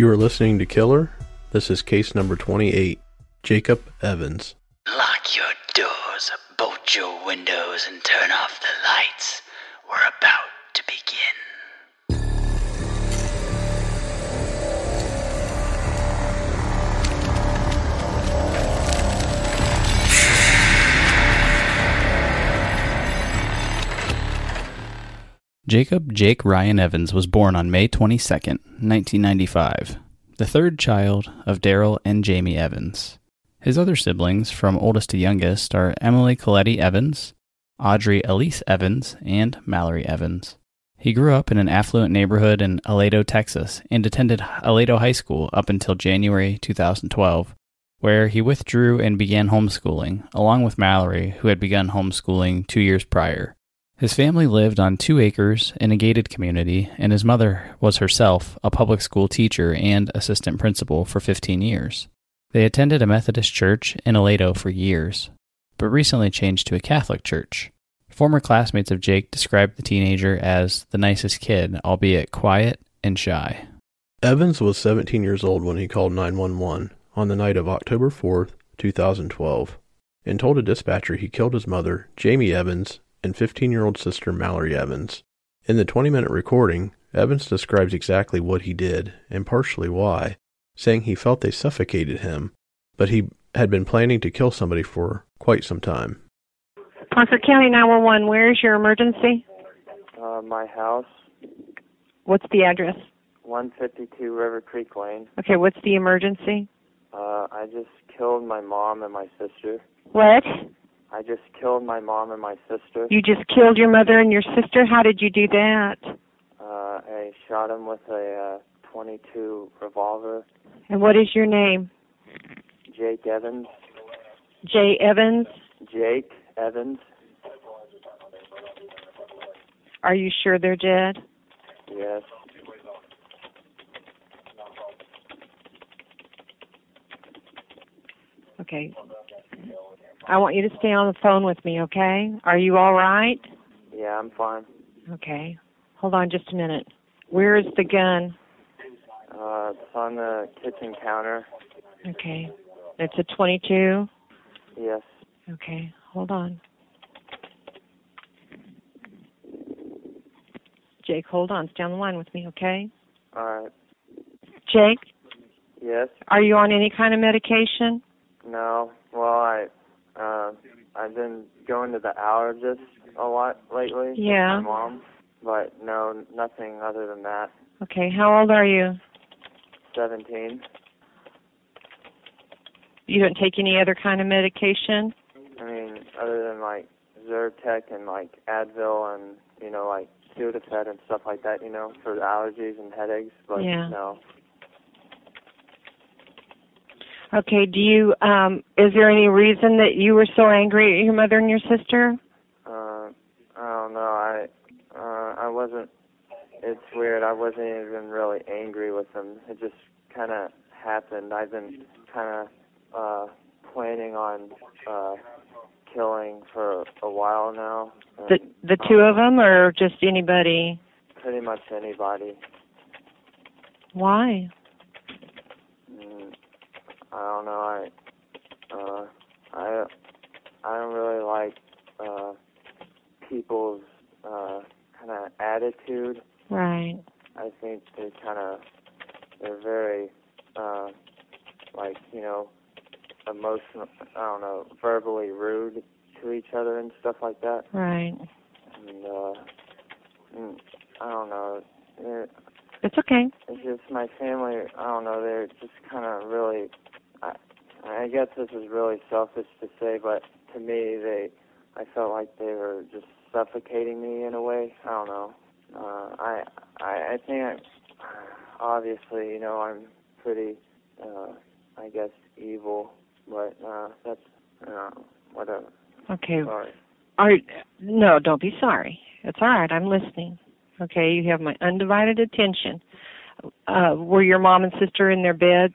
You are listening to Killer. This is case number 28. Jacob Evans. Lock your doors, bolt your windows, and turn off the lights. We're about Jacob Jake Ryan Evans was born on May 22, 1995, the third child of Daryl and Jamie Evans. His other siblings, from oldest to youngest, are Emily Coletti Evans, Audrey Elise Evans, and Mallory Evans. He grew up in an affluent neighborhood in Aledo, Texas, and attended Aledo High School up until January 2012, where he withdrew and began homeschooling, along with Mallory, who had begun homeschooling two years prior. His family lived on two acres in a gated community, and his mother was herself a public school teacher and assistant principal for 15 years. They attended a Methodist church in Aledo for years, but recently changed to a Catholic church. Former classmates of Jake described the teenager as the nicest kid, albeit quiet and shy. Evans was 17 years old when he called 911 on the night of October 4th, 2012, and told a dispatcher he killed his mother, Jamie Evans, and 15 year old sister Mallory Evans. In the 20 minute recording, Evans describes exactly what he did and partially why, saying he felt they suffocated him, but he had been planning to kill somebody for quite some time. Parker County 911, where is your emergency? Uh, my house, What's the address? 152 River Creek Lane. Okay, what's the emergency? Uh, I just killed my mom and my sister. What? I just killed my mom and my sister. You just killed your mother and your sister? How did you do that? Uh, I shot them with a uh, 22 revolver. And what is your name? Jake Evans. Jay Evans? Jake Evans. Are you sure they're dead? Yes. Okay. I want you to stay on the phone with me, okay? Are you all right? Yeah, I'm fine. Okay. Hold on just a minute. Where is the gun? Uh, it's on the kitchen counter. Okay. It's a 22. Yes. Okay. Hold on. Jake, hold on. Stay on the line with me, okay? All right. Jake, Yes. are you on any kind of medication? No. Well, I uh, I've been going to the allergist a lot lately. with Yeah. My mom. But no, nothing other than that. Okay, how old are you? Seventeen. You don't take any other kind of medication? I mean, other than like Zyrtec and like Advil and you know like Sudafed and stuff like that, you know, for the allergies and headaches. But Yeah. no. Okay, do you um is there any reason that you were so angry at your mother and your sister? Uh, I don't know. I uh, I wasn't. It's weird. I wasn't even really angry with them. It just kind of happened. I've been kind of uh, planning on uh, killing for a while now. The the two um, of them or just anybody? Pretty much anybody. Why? I don't know. I uh, I I don't really like uh, people's uh, kind of attitude. Right. I think they kind of they're very uh, like you know emotional. I don't know, verbally rude to each other and stuff like that. Right. And uh, mm, I don't know. They're, It's okay. it's just my family. I don't know. They're just kind of really. I guess this is really selfish to say, but to me, they. I felt like they were just suffocating me in a way. I don't know. Uh, I I I think I, obviously you know I'm pretty. Uh, I guess evil, but uh, that's uh, whatever. Okay. Sorry. Are no, don't be sorry. It's all right. I'm listening. Okay, you have my undivided attention. Uh were your mom and sister in their beds?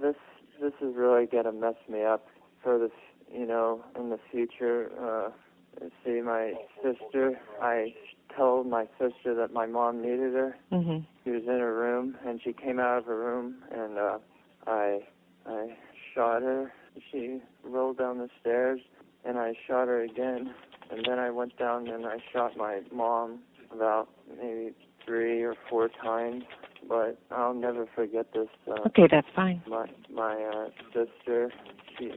This this is really gonna mess me up for this, you know, in the future. Uh, see, my sister, I told my sister that my mom needed her. Mhm. She was in her room, and she came out of her room, and uh, I I shot her. She rolled down the stairs, and I shot her again. And then I went down and I shot my mom about maybe three or four times. But I'll never forget this. Uh, Okay, that's fine. my my uh, sister, she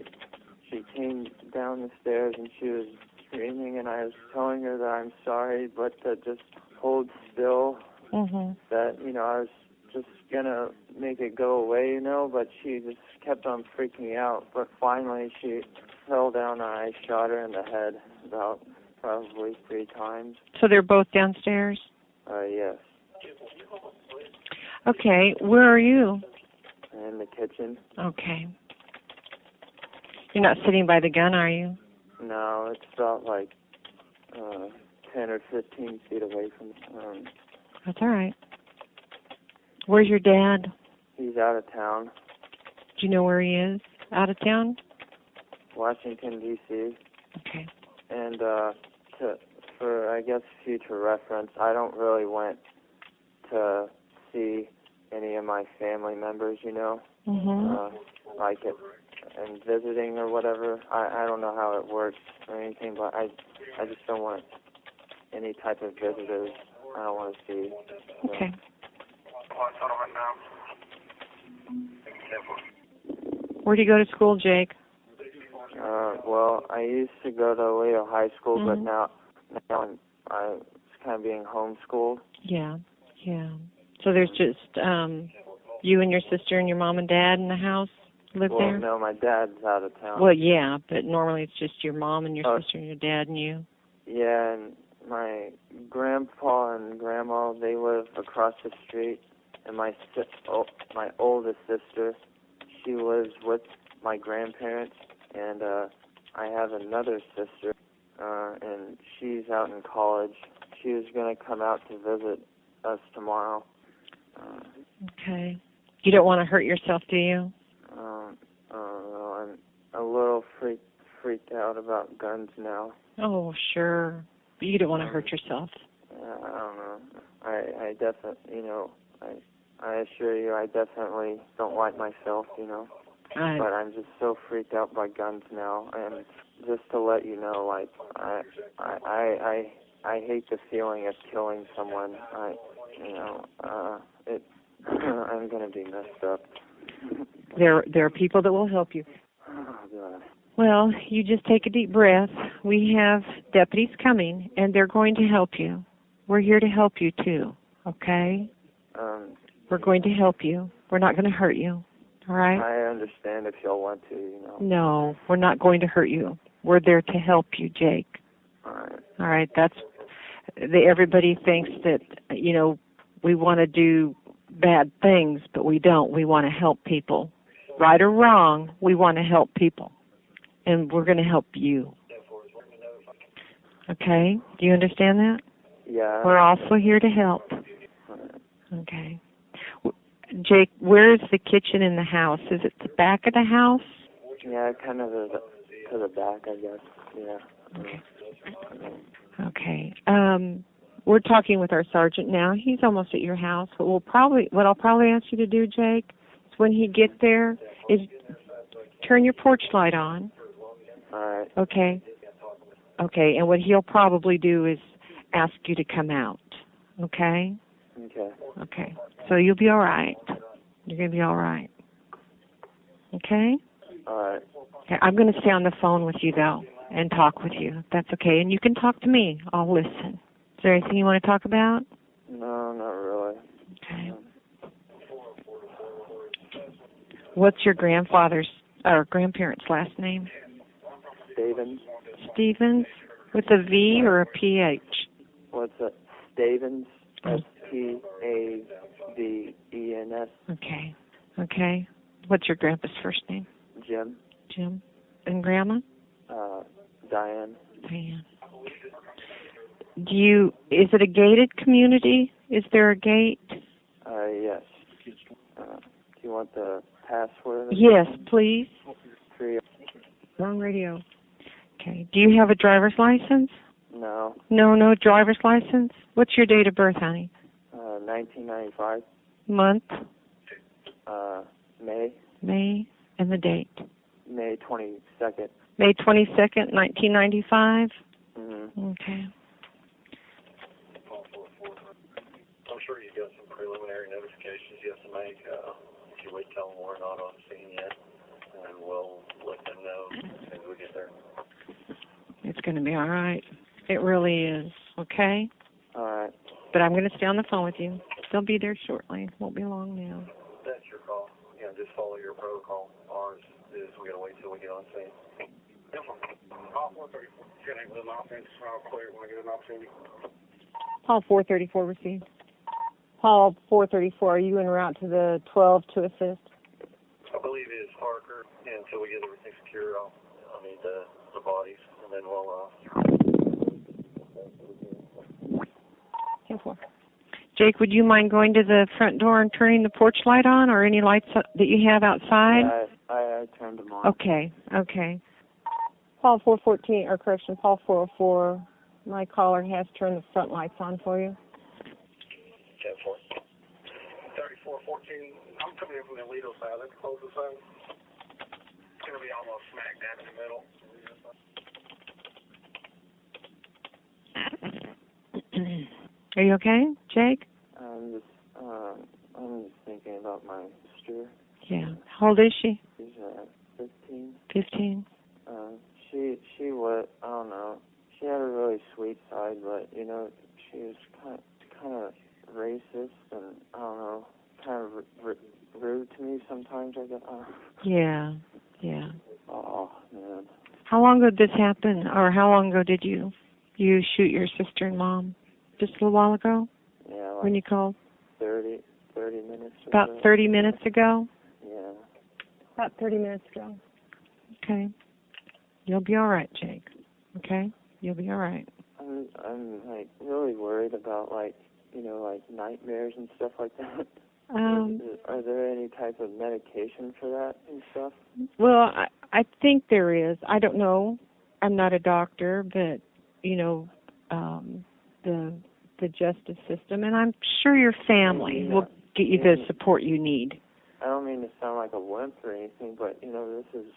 she came down the stairs and she was screaming, and I was telling her that I'm sorry, but to just hold still Mhm. that you know I was just gonna make it go away, you know, but she just kept on freaking me out. But finally, she fell down and I shot her in the head about probably three times. So they're both downstairs? Uh, yes, Okay, where are you? in the kitchen. Okay. You're not sitting by the gun, are you? No, it's about like uh, ten or fifteen feet away from. The um, That's all right. Where's your dad? he's out of town, Do you know where he is? Out of town? Washington D.C. Okay. and uh to for I guess future reference, I don't really want to see any of my family members, you know, Mhm. uh, like it and visiting or whatever. I I don't know how it works or anything, but I I just don't want any type of visitors. I don't want to see. you know. Okay. Where do you go to school, Jake? Uh, well, I used to go to Aledo High School, but Mhm. now now I'm I'm kind of being homeschooled. Yeah. Yeah. So there's just um you and your sister and your mom and dad in the house live well, there? no, my dad's out of town. Well, yeah, but normally it's just your mom and your Oh. sister and your dad and you. Yeah, and my grandpa and grandma they live across the street, and my si- oh, my oldest sister, she lives with my grandparents, and uh, I have another sister, uh, and she's out in college. She was gonna come out to visit us tomorrow. Uh, Okay. You don't want to hurt yourself, do you? um, I don't know. I'm a little freaked freaked out about guns now. Oh, sure. But you don't want to hurt yourself. Uh, I don't know. I I definitely, you know, I I assure you, I definitely don't like myself, you know. I But I'm just so freaked out by guns now, I and just to let you know, like I I I I, hate the feeling of killing someone. I you know, uh, it I'm gonna be messed up. There there are people that will help you. Oh god. Well, you just take a deep breath. We have deputies coming and they're going to help you. We're here to help you too. Okay? Um We're going to help you. We're not going to hurt you. All right? I understand if y'all want to, you know. No, we're not going to hurt you. We're there to help you, Jake. All right, that's the, everybody thinks that you know we want to do bad things, but we don't. We want to help people, right or wrong. We want to help people, and we're going to help you. Okay, do you understand that? Yeah. We're also here to help. Okay, Jake, where's the kitchen in the house? Is it the back of the house? Yeah, kind of the, to the back, I guess. Yeah. Okay. Okay. Um, we're talking with our sergeant now. He's almost at your house. But we'll probably, what I'll probably ask you to do, Jake, is when he get there, is turn your porch light on. Alright. Okay. Okay. And what he'll probably do is ask you to come out. Okay. Okay. Okay. So you'll be all right. You're gonna be all right. Okay. Alright. Okay, I'm going to stay on the phone with you though and talk with you. That's okay. And you can talk to me. I'll listen. Is there anything you want to talk about? No, not really. Okay. What's your grandfather's or grandparents' last name? Stevens. Stevens with a V or a PH? What's it? Stevens. Oh. S T A V E N S. Okay. Okay. What's your grandpa's first name? Jim. Jim. And grandma? Uh, Diane. Diane. Do you is it a gated community? Is there a gate? Uh, yes. Uh, do you want the password? Yes, please. Three. Wrong radio. Okay. Do you have a driver's license? No. No, no driver's license. What's your date of birth, honey? Uh, 1995. Month, Uh, May. May, and the date. May 22nd. May 22nd, 1995. Mm-hmm. Okay. I'm sure you got some preliminary notifications you have to make. Uh, if you wait till we're not on scene yet, and we'll let them know as soon as we get there. It's going to be all right. It really is. Okay. Alright. But I'm going to stay on the phone with you. They'll be there shortly. Won't be long now. That's your call. Yeah, just follow your protocol. Ours is we gotta wait till we get on scene. Call 434. Getting with an offense, I'll clear when I get an opportunity. Paul 434 received. Paul 434, are you en route to the 12 to assist? I believe it is Parker. And until we get everything secure, I'll, I'll need the, the bodies, and then we'll, uh, 10 4. Jake, would you mind going to the front door and turning the porch light on or any lights that you have outside? I, I, I turned them on. Okay, okay. Paul 414, or correction, Paul 404, my caller has turned the front lights on for you. 10 4. 3414. I'm coming in from the Aledo side. That's the closest side. It's gonna be almost smack dab in the middle. Are you okay, Jake? I'm just, uh, I'm just thinking about my sister. Yeah. How old is she? She's, uh, 15. 15. Uh, she, she was, I don't know, she had a really sweet side, but, you know, she was kind of, kind of racist and, I don't know, kind of r- r- rude to me sometimes, I guess. Uh, Yeah, yeah. oh, man. How long ago did this happen, or how long ago did you you shoot your sister and mom? Just a little while ago Yeah, like when you called? 30, 30 minutes or About so. 30 minutes ago? Yeah. About 30 minutes ago. Okay. You'll be all right, Jake. Okay? You'll be all right. I'm, I'm, like, really worried about, like, you know, like nightmares and stuff like that. Um, Are there any type of medication for that and stuff? well, I, I think there is. I don't know. I'm not a doctor, but you know, um, the the justice system, and I'm sure your family Yeah. will get you the support you need. I don't mean to sound like a wimp or anything, but you know, this is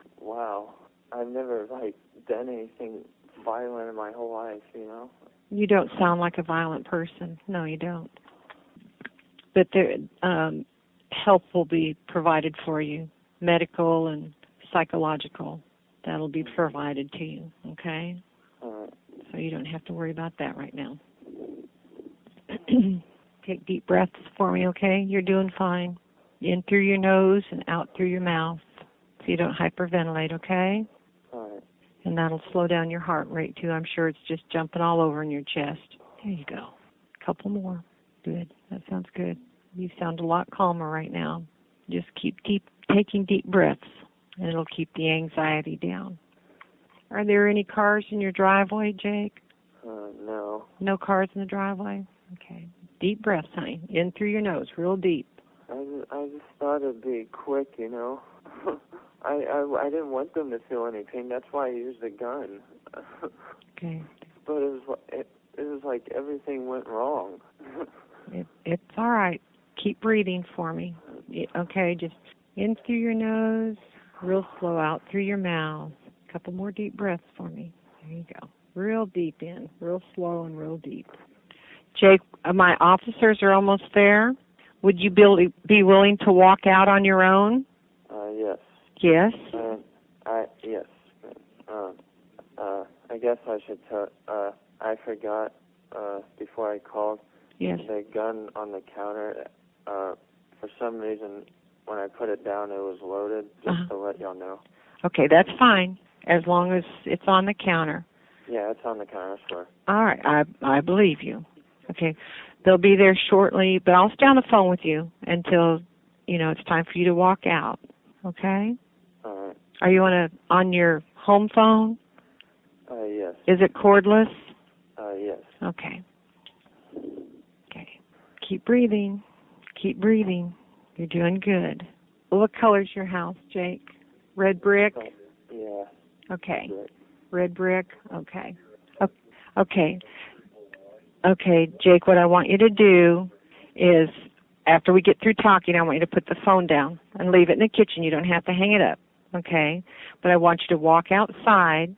wow. I've never like done anything violent in my whole life, you know. You don't sound like a violent person. No, you don't. but there um, help will be provided for you, medical and psychological. That'll be provided to you. Okay. All right. So you don't have to worry about that right now. Take deep breaths for me, okay? You're doing fine. In through your nose and out through your mouth so you don't hyperventilate, okay? All right. And that'll slow down your heart rate too. I'm sure it's just jumping all over in your chest. There you go. A Couple more. Good. That sounds good. You sound a lot calmer right now. Just keep deep taking deep breaths and it'll keep the anxiety down. Are there any cars in your driveway, Jake? Uh, no. No cars in the driveway? Okay. Deep breaths, honey. In through your nose, real deep. I just, thought it'd be quick, you know. I, I I didn't want them to feel any pain. That's why I used the gun. Okay. but it was it, it was like everything went wrong. It, it's all right. Keep breathing for me. Okay, just in through your nose, real slow out through your mouth. A couple more deep breaths for me. There you go. Real deep in, real slow and real deep. Jake, uh, my officers are almost there. Would you be, be willing to walk out on your own? uh, yes. Yes. Um, I yes. Um, uh, I guess I should tell. Uh, I forgot uh, before I called Yes. the gun on the counter. Uh, for some reason, when I put it down, it was loaded. Just Uh-huh. to let y'all know. Okay, that's fine as long as it's on the counter. Yeah, it's on the counter. Swear. All right, I I believe you. Okay, they'll be there shortly, but I'll stay on the phone with you until you know it's time for you to walk out. Okay? All right. Are you on a on your home phone? Uh, yes. Is it cordless? Uh, yes. Okay. Okay. Keep breathing. Keep breathing. You're doing good. What color's your house, Jake? Red brick. Yeah. Okay. Red brick. Okay. Okay. Okay, Jake, what I want you to do is after we get through talking, I want you to put the phone down and leave it in the kitchen. You don't have to hang it up. Okay? But I want you to walk outside.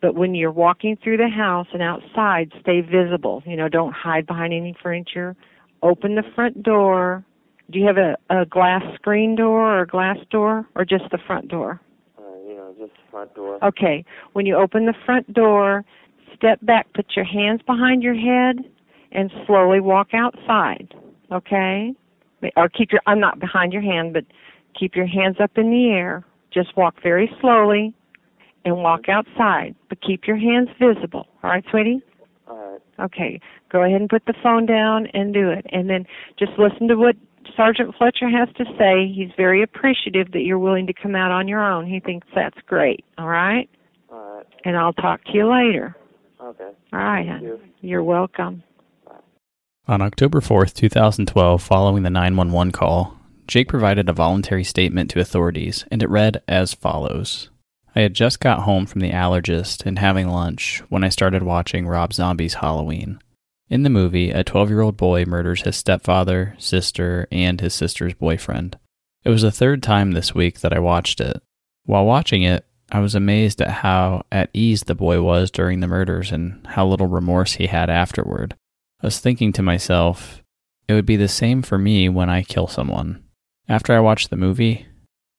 But when you're walking through the house and outside, stay visible. You know, don't hide behind any furniture. Open the front door. Do you have a, a glass screen door or a glass door or just the front door? Uh, you know, just front door. Okay. When you open the front door, step back, put your hands behind your head, and slowly walk outside. Okay? Or keep your, I'm not behind your hand, but keep your hands up in the air. Just walk very slowly and walk outside, but keep your hands visible. All right, sweetie? All right. Okay. Go ahead and put the phone down and do it. And then just listen to what Sergeant Fletcher has to say. He's very appreciative that you're willing to come out on your own. He thinks that's great. All right? All right. And I'll talk to you later. Okay. All right, Thank you. You're welcome. On October 4th, 2012, following the 911 call, Jake provided a voluntary statement to authorities, and it read as follows I had just got home from the allergist and having lunch when I started watching Rob Zombie's Halloween. In the movie, a 12 year old boy murders his stepfather, sister, and his sister's boyfriend. It was the third time this week that I watched it. While watching it, I was amazed at how at ease the boy was during the murders and how little remorse he had afterward. I was thinking to myself, it would be the same for me when I kill someone. After I watched the movie,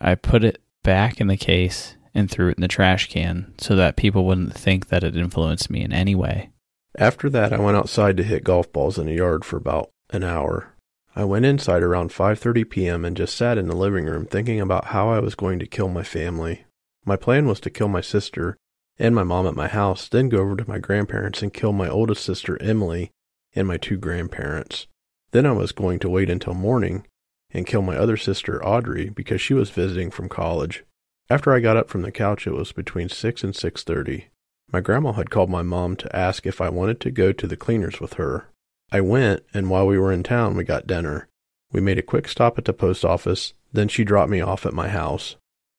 I put it back in the case and threw it in the trash can so that people wouldn't think that it influenced me in any way. After that, I went outside to hit golf balls in a yard for about an hour. I went inside around 5:30 p.m. and just sat in the living room thinking about how I was going to kill my family. My plan was to kill my sister and my mom at my house, then go over to my grandparents and kill my oldest sister Emily and my two grandparents. Then I was going to wait until morning and kill my other sister Audrey because she was visiting from college. After I got up from the couch it was between 6 and 6:30. My grandma had called my mom to ask if I wanted to go to the cleaners with her. I went, and while we were in town, we got dinner. We made a quick stop at the post office, then she dropped me off at my house.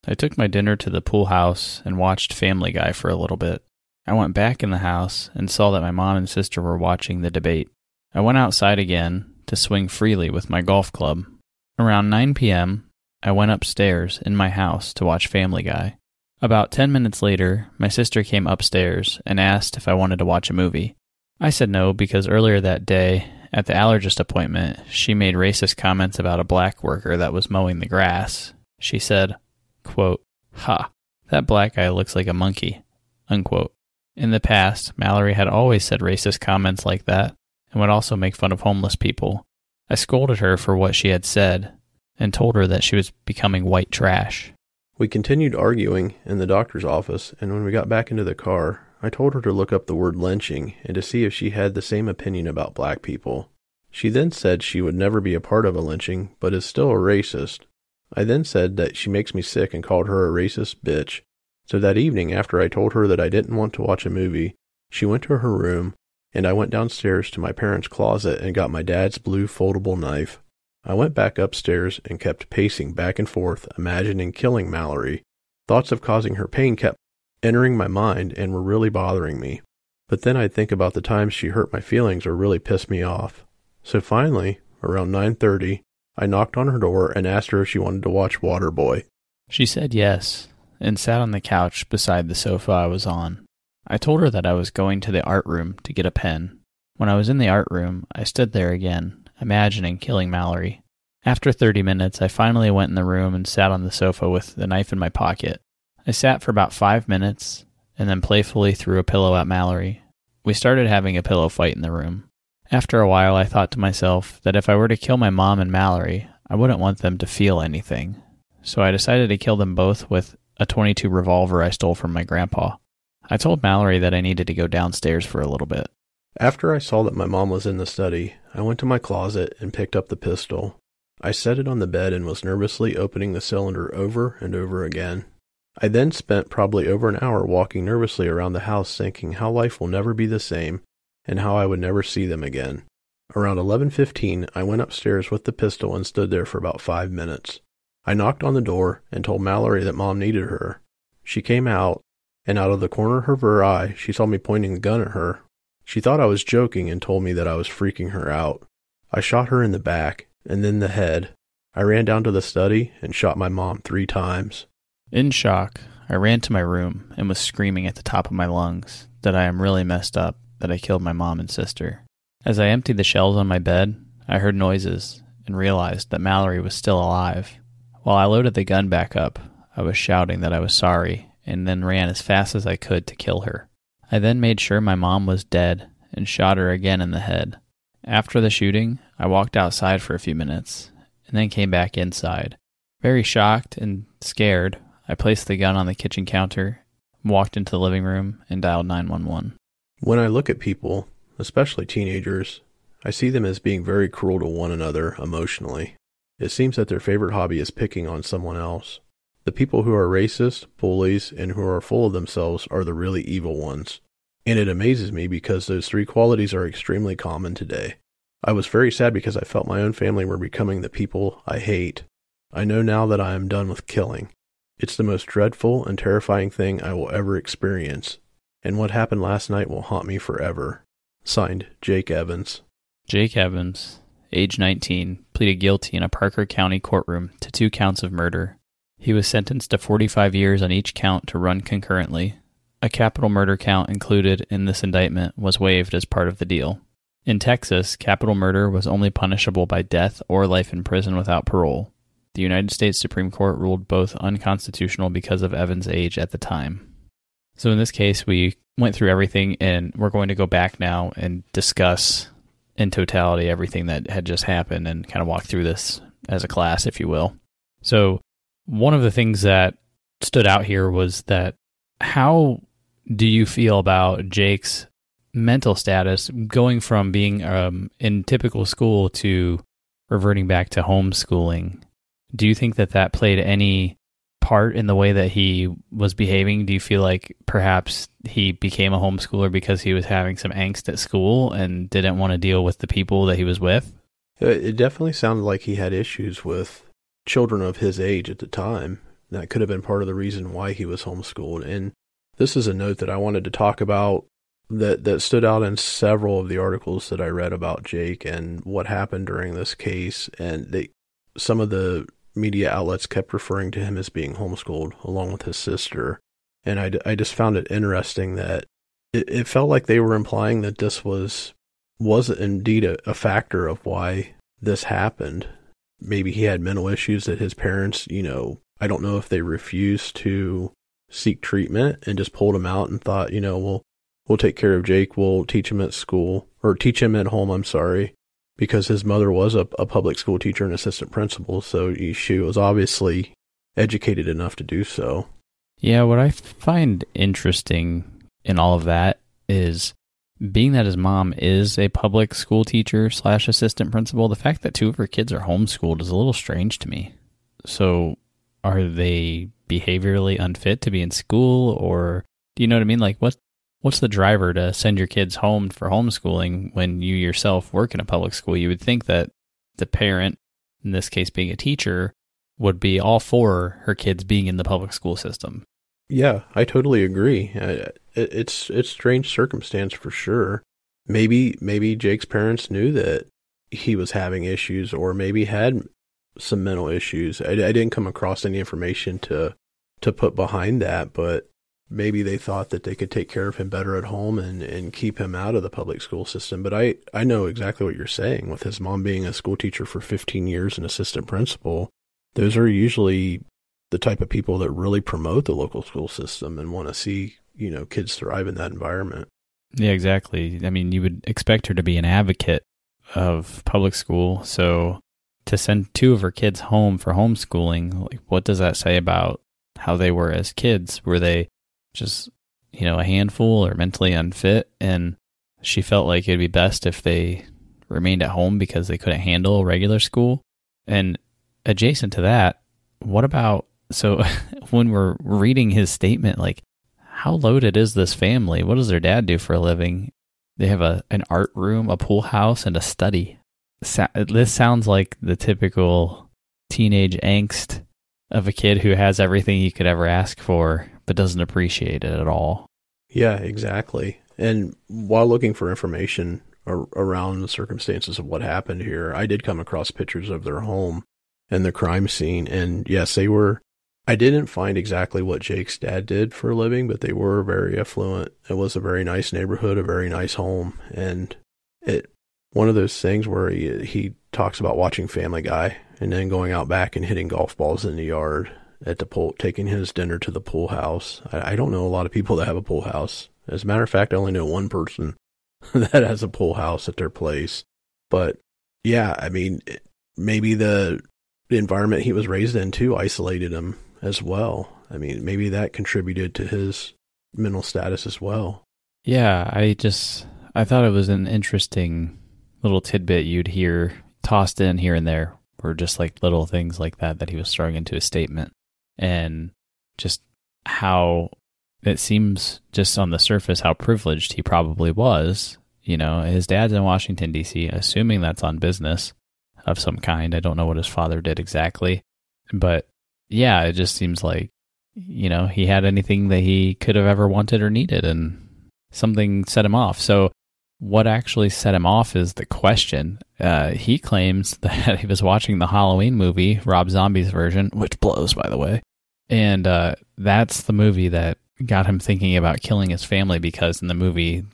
I took my dinner to the pool house and watched Family Guy for a little bit. I went back in the house and saw that my mom and sister were watching the debate. I went outside again to swing freely with my golf club. Around 9 p.m., I went upstairs in my house to watch Family Guy. About 10 minutes later, my sister came upstairs and asked if I wanted to watch a movie. I said no because earlier that day at the allergist appointment, she made racist comments about a black worker that was mowing the grass. She said, quote, Ha, that black guy looks like a monkey. Unquote. In the past, Mallory had always said racist comments like that and would also make fun of homeless people. I scolded her for what she had said and told her that she was becoming white trash. We continued arguing in the doctor's office, and when we got back into the car, I told her to look up the word lynching and to see if she had the same opinion about black people. She then said she would never be a part of a lynching, but is still a racist. I then said that she makes me sick and called her a racist bitch. So that evening, after I told her that I didn't want to watch a movie, she went to her room, and I went downstairs to my parents' closet and got my dad's blue foldable knife. I went back upstairs and kept pacing back and forth, imagining killing Mallory. Thoughts of causing her pain kept entering my mind and were really bothering me. But then I'd think about the times she hurt my feelings or really pissed me off. So finally, around 9:30, I knocked on her door and asked her if she wanted to watch Waterboy. She said yes and sat on the couch beside the sofa I was on. I told her that I was going to the art room to get a pen. When I was in the art room, I stood there again, imagining killing Mallory. After 30 minutes, I finally went in the room and sat on the sofa with the knife in my pocket. I sat for about five minutes and then playfully threw a pillow at Mallory. We started having a pillow fight in the room. After a while, I thought to myself that if I were to kill my mom and Mallory, I wouldn't want them to feel anything. So I decided to kill them both with a 22 revolver I stole from my grandpa. I told Mallory that I needed to go downstairs for a little bit. After I saw that my mom was in the study, I went to my closet and picked up the pistol. I set it on the bed and was nervously opening the cylinder over and over again. I then spent probably over an hour walking nervously around the house thinking how life will never be the same and how I would never see them again. Around 11:15, I went upstairs with the pistol and stood there for about 5 minutes. I knocked on the door and told Mallory that mom needed her. She came out, and out of the corner of her eye, she saw me pointing the gun at her. She thought I was joking and told me that I was freaking her out. I shot her in the back and then the head. I ran down to the study and shot my mom 3 times. In shock, I ran to my room and was screaming at the top of my lungs that I am really messed up, that I killed my mom and sister. As I emptied the shells on my bed, I heard noises and realized that Mallory was still alive. While I loaded the gun back up, I was shouting that I was sorry and then ran as fast as I could to kill her. I then made sure my mom was dead and shot her again in the head. After the shooting, I walked outside for a few minutes and then came back inside. Very shocked and scared, I placed the gun on the kitchen counter, walked into the living room, and dialed 911. When I look at people, especially teenagers, I see them as being very cruel to one another emotionally. It seems that their favorite hobby is picking on someone else. The people who are racist, bullies, and who are full of themselves are the really evil ones. And it amazes me because those three qualities are extremely common today. I was very sad because I felt my own family were becoming the people I hate. I know now that I am done with killing. It's the most dreadful and terrifying thing I will ever experience, and what happened last night will haunt me forever. Signed, Jake Evans. Jake Evans, age 19, pleaded guilty in a Parker County courtroom to two counts of murder. He was sentenced to 45 years on each count to run concurrently. A capital murder count included in this indictment was waived as part of the deal. In Texas, capital murder was only punishable by death or life in prison without parole. The United States Supreme Court ruled both unconstitutional because of Evans' age at the time. So in this case, we went through everything, and we're going to go back now and discuss in totality everything that had just happened and kind of walk through this as a class, if you will. So, one of the things that stood out here was that how do you feel about Jake's mental status going from being um, in typical school to reverting back to homeschooling? Do you think that that played any part in the way that he was behaving? Do you feel like perhaps he became a homeschooler because he was having some angst at school and didn't want to deal with the people that he was with? Uh, it definitely sounded like he had issues with children of his age at the time. That could have been part of the reason why he was homeschooled. And this is a note that I wanted to talk about that that stood out in several of the articles that I read about Jake and what happened during this case and they some of the media outlets kept referring to him as being homeschooled along with his sister. And I, I just found it interesting that it, it felt like they were implying that this was was indeed a, a factor of why this happened. Maybe he had mental issues that his parents, you know, I don't know if they refused to seek treatment and just pulled him out and thought, you know, we'll we'll take care of Jake, we'll teach him at school or teach him at home, I'm sorry, because his mother was a, a public school teacher and assistant principal, so she was obviously educated enough to do so. Yeah, what I find interesting in all of that is being that his mom is a public school teacher slash assistant principal, the fact that two of her kids are homeschooled is a little strange to me. So, are they behaviorally unfit to be in school, or do you know what I mean? Like, what what's the driver to send your kids home for homeschooling when you yourself work in a public school? You would think that the parent, in this case being a teacher, would be all for her kids being in the public school system. Yeah, I totally agree. Uh, it's it's strange circumstance for sure. Maybe maybe Jake's parents knew that he was having issues, or maybe had some mental issues. I, I didn't come across any information to to put behind that, but maybe they thought that they could take care of him better at home and, and keep him out of the public school system. But I, I know exactly what you're saying with his mom being a school teacher for 15 years and assistant principal. Those are usually the type of people that really promote the local school system and want to see, you know, kids thrive in that environment. Yeah, exactly. I mean, you would expect her to be an advocate of public school. So to send two of her kids home for homeschooling, like what does that say about how they were as kids? Were they just, you know, a handful or mentally unfit? And she felt like it'd be best if they remained at home because they couldn't handle regular school. And adjacent to that, what about so when we're reading his statement, like how loaded is this family? What does their dad do for a living? They have a an art room, a pool house, and a study. This sounds like the typical teenage angst of a kid who has everything he could ever ask for, but doesn't appreciate it at all. Yeah, exactly. And while looking for information ar- around the circumstances of what happened here, I did come across pictures of their home and the crime scene. And yes, they were I didn't find exactly what Jake's dad did for a living, but they were very affluent. It was a very nice neighborhood, a very nice home, and it one of those things where he he talks about watching Family Guy and then going out back and hitting golf balls in the yard at the pool, taking his dinner to the pool house. I, I don't know a lot of people that have a pool house. As a matter of fact, I only know one person that has a pool house at their place. But yeah, I mean, maybe the environment he was raised in too isolated him as well. I mean, maybe that contributed to his mental status as well. Yeah, I just I thought it was an interesting little tidbit you'd hear tossed in here and there, or just like little things like that that he was throwing into a statement, and just how it seems just on the surface how privileged he probably was. You know, his dad's in Washington D.C., assuming that's on business of some kind. I don't know what his father did exactly, but yeah, it just seems like, you know, he had anything that he could have ever wanted or needed and something set him off. So, what actually set him off is the question. Uh, he claims that he was watching the Halloween movie, Rob Zombie's version, which blows, by the way. And uh, that's the movie that got him thinking about killing his family because in the movie,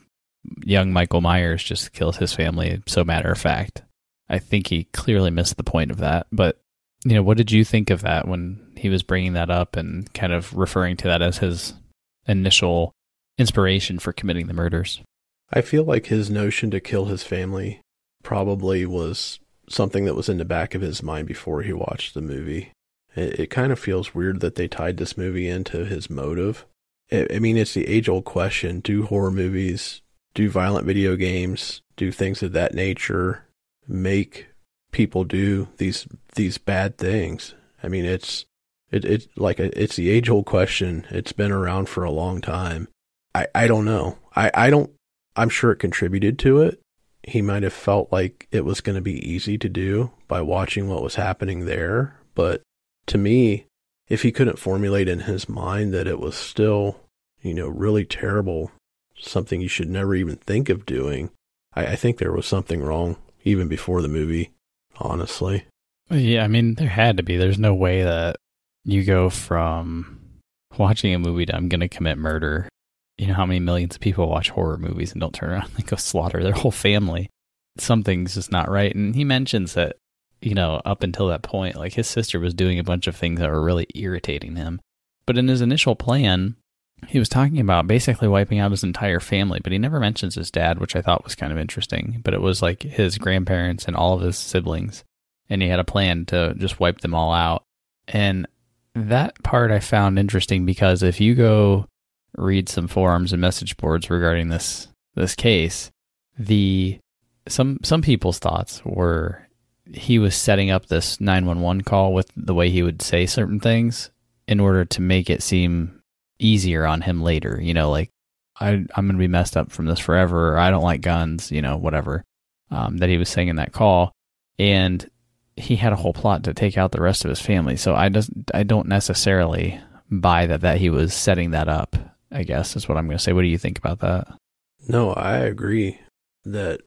young Michael Myers just kills his family so matter of fact. I think he clearly missed the point of that. But you know, what did you think of that when he was bringing that up and kind of referring to that as his initial inspiration for committing the murders? I feel like his notion to kill his family probably was something that was in the back of his mind before he watched the movie. It, it kind of feels weird that they tied this movie into his motive. I, I mean, it's the age old question do horror movies, do violent video games, do things of that nature make people do these these bad things. I mean, it's it it like it's the age old question. It's been around for a long time. I I don't know. I I don't. I'm sure it contributed to it. He might have felt like it was going to be easy to do by watching what was happening there. But to me, if he couldn't formulate in his mind that it was still, you know, really terrible, something you should never even think of doing, I, I think there was something wrong even before the movie honestly. Yeah, I mean, there had to be. There's no way that you go from watching a movie to I'm going to commit murder. You know how many millions of people watch horror movies and don't turn around and go slaughter their whole family. something's just not right. And he mentions that, you know, up until that point, like his sister was doing a bunch of things that were really irritating him. But in his initial plan, he was talking about basically wiping out his entire family, but he never mentions his dad, which I thought was kind of interesting. But it was like his grandparents and all of his siblings, and he had a plan to just wipe them all out. And that part I found interesting because if you go read some forums and message boards regarding this this case, the some some people's thoughts were he was setting up this 911 call with the way he would say certain things in order to make it seem easier on him later. You know, like I I'm gonna be messed up from this forever. Or I don't like guns. You know, whatever um, that he was saying in that call, and he had a whole plot to take out the rest of his family. So I doesn't I don't necessarily buy that that he was setting that up. I guess is what I'm going to say. What do you think about that? No, I agree that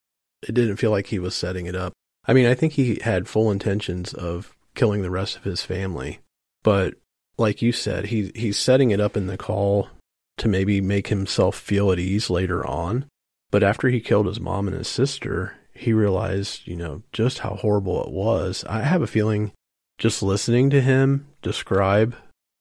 it didn't feel like he was setting it up. I mean, I think he had full intentions of killing the rest of his family, but like you said, he he's setting it up in the call to maybe make himself feel at ease later on. But after he killed his mom and his sister, he realized, you know, just how horrible it was. I have a feeling just listening to him describe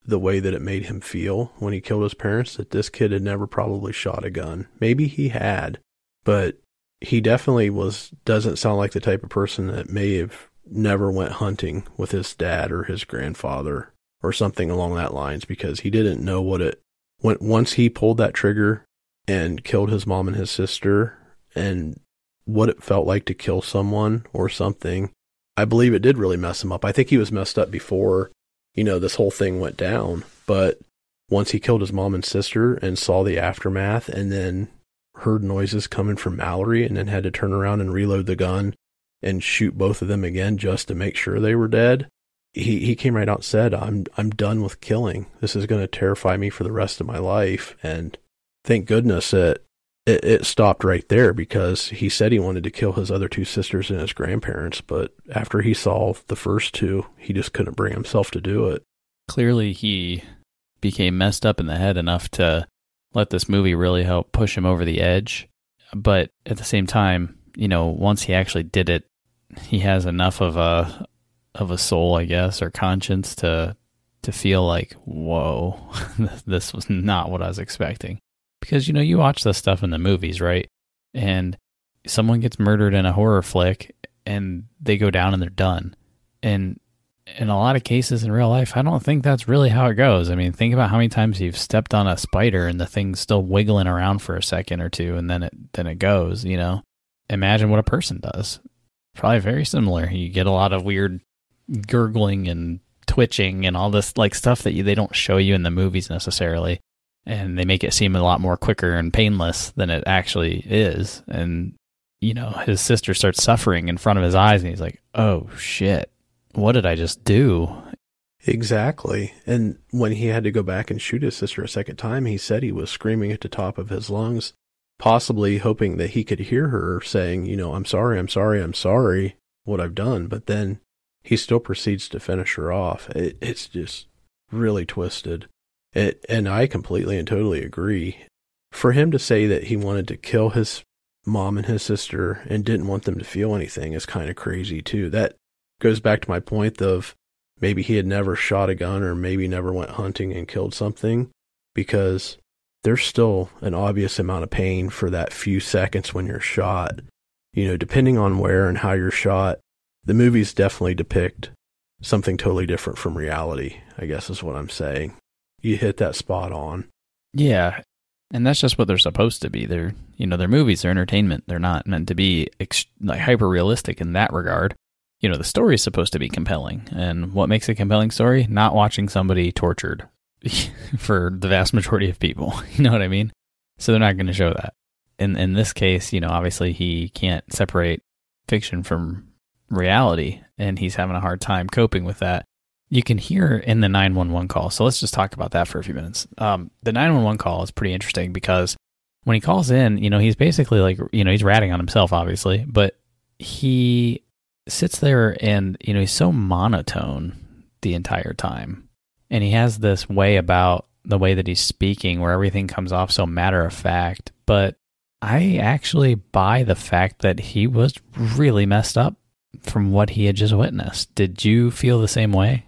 the way that it made him feel when he killed his parents that this kid had never probably shot a gun. Maybe he had, but he definitely was doesn't sound like the type of person that may have never went hunting with his dad or his grandfather or something along that lines because he didn't know what it when once he pulled that trigger and killed his mom and his sister and what it felt like to kill someone or something. I believe it did really mess him up. I think he was messed up before, you know, this whole thing went down, but once he killed his mom and sister and saw the aftermath and then heard noises coming from Mallory and then had to turn around and reload the gun and shoot both of them again just to make sure they were dead. He he came right out and said, "I'm I'm done with killing. This is going to terrify me for the rest of my life." And thank goodness that it, it stopped right there because he said he wanted to kill his other two sisters and his grandparents, but after he saw the first two, he just couldn't bring himself to do it. Clearly, he became messed up in the head enough to let this movie really help push him over the edge. But at the same time, you know, once he actually did it, he has enough of a of a soul, I guess, or conscience to to feel like, whoa, this was not what I was expecting. Because, you know, you watch this stuff in the movies, right? And someone gets murdered in a horror flick and they go down and they're done. And in a lot of cases in real life, I don't think that's really how it goes. I mean, think about how many times you've stepped on a spider and the thing's still wiggling around for a second or two and then it then it goes, you know. Imagine what a person does. Probably very similar. You get a lot of weird gurgling and twitching and all this like stuff that you, they don't show you in the movies necessarily and they make it seem a lot more quicker and painless than it actually is. And, you know, his sister starts suffering in front of his eyes and he's like, oh shit, what did I just do? Exactly. And when he had to go back and shoot his sister a second time, he said he was screaming at the top of his lungs, possibly hoping that he could hear her saying, you know, I'm sorry, I'm sorry, I'm sorry, what I've done. But then he still proceeds to finish her off. It, it's just really twisted. It, and I completely and totally agree. For him to say that he wanted to kill his mom and his sister and didn't want them to feel anything is kind of crazy too. That goes back to my point of maybe he had never shot a gun or maybe never went hunting and killed something because there's still an obvious amount of pain for that few seconds when you're shot. You know, depending on where and how you're shot, the movies definitely depict something totally different from reality, I guess is what I'm saying you hit that spot on. Yeah. And that's just what they're supposed to be. They're, you know, they're movies, they're entertainment. They're not meant to be ex- like hyper realistic in that regard. You know, the story is supposed to be compelling. And what makes a compelling story? Not watching somebody tortured for the vast majority of people. You know what I mean? So they're not going to show that. In in this case, you know, obviously he can't separate fiction from reality and he's having a hard time coping with that you can hear in the 911 call. So let's just talk about that for a few minutes. Um, the 911 call is pretty interesting because when he calls in, you know, he's basically like, you know, he's ratting on himself, obviously, but he sits there and, you know, he's so monotone the entire time. And he has this way about the way that he's speaking where everything comes off so matter of fact. But I actually buy the fact that he was really messed up from what he had just witnessed. Did you feel the same way?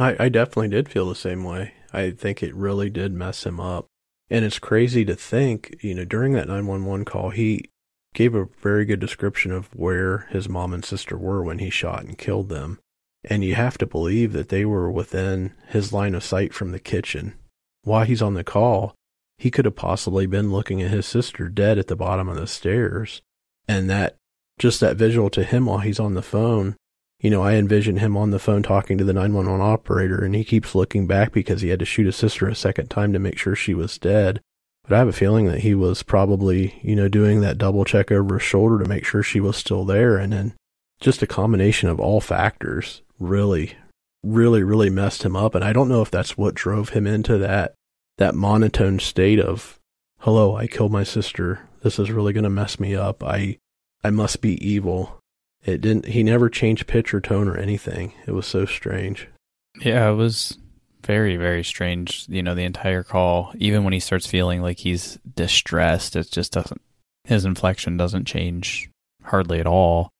I, I definitely did feel the same way. I think it really did mess him up. And it's crazy to think, you know, during that 911 call, he gave a very good description of where his mom and sister were when he shot and killed them. And you have to believe that they were within his line of sight from the kitchen. While he's on the call, he could have possibly been looking at his sister dead at the bottom of the stairs. And that, just that visual to him while he's on the phone, you know, I envision him on the phone talking to the 911 operator and he keeps looking back because he had to shoot his sister a second time to make sure she was dead. But I have a feeling that he was probably, you know, doing that double check over his shoulder to make sure she was still there. And then just a combination of all factors really, really, really messed him up. And I don't know if that's what drove him into that, that monotone state of, hello, I killed my sister. This is really going to mess me up. I, I must be evil. It didn't, he never changed pitch or tone or anything. It was so strange. Yeah, it was very very strange you know the entire call. Even when he starts feeling like he's distressed it just doesn't his inflection doesn't change hardly at all.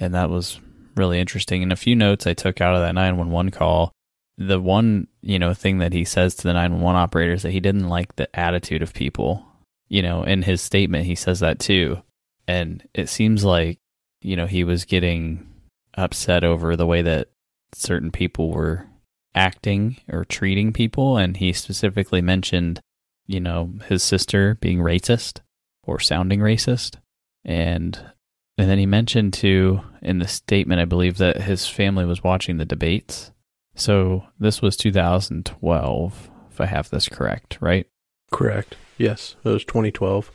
And that was really interesting. And a few notes i took out of that 911 call. The one you know thing that he says to the 911 operator is that he didn't like the attitude of people. You know in his statement he says that too. And it seems like you know he was getting upset over the way that certain people were acting or treating people. And he specifically mentioned, you know, his sister being racist or sounding racist. And and then he mentioned too in the statement, I believe, that his family was watching the debates. So this was 2012, if I have this correct, right? Correct. Yes, it was 2012.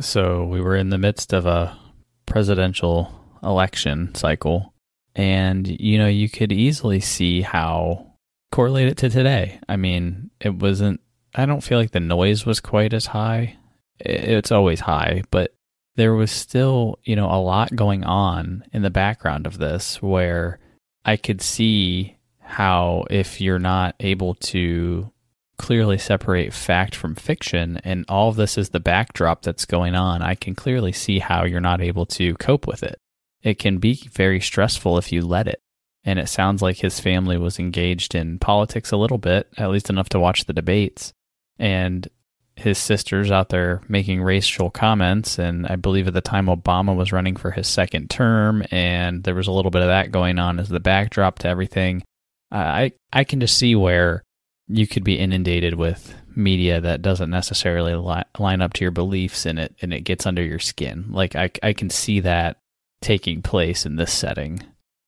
So we were in the midst of a presidential election cycle. And, you know, you could easily see how correlate it to today. I mean, it wasn't, I don't feel like the noise was quite as high. It's always high, but there was still, you know, a lot going on in the background of this where I could see how if you're not able to clearly separate fact from fiction and all of this is the backdrop that's going on, I can clearly see how you're not able to cope with it. It can be very stressful if you let it and it sounds like his family was engaged in politics a little bit, at least enough to watch the debates. And his sister's out there making racial comments, and I believe at the time Obama was running for his second term, and there was a little bit of that going on as the backdrop to everything. I I can just see where you could be inundated with media that doesn't necessarily li- line up to your beliefs, and it and it gets under your skin. Like I I can see that taking place in this setting.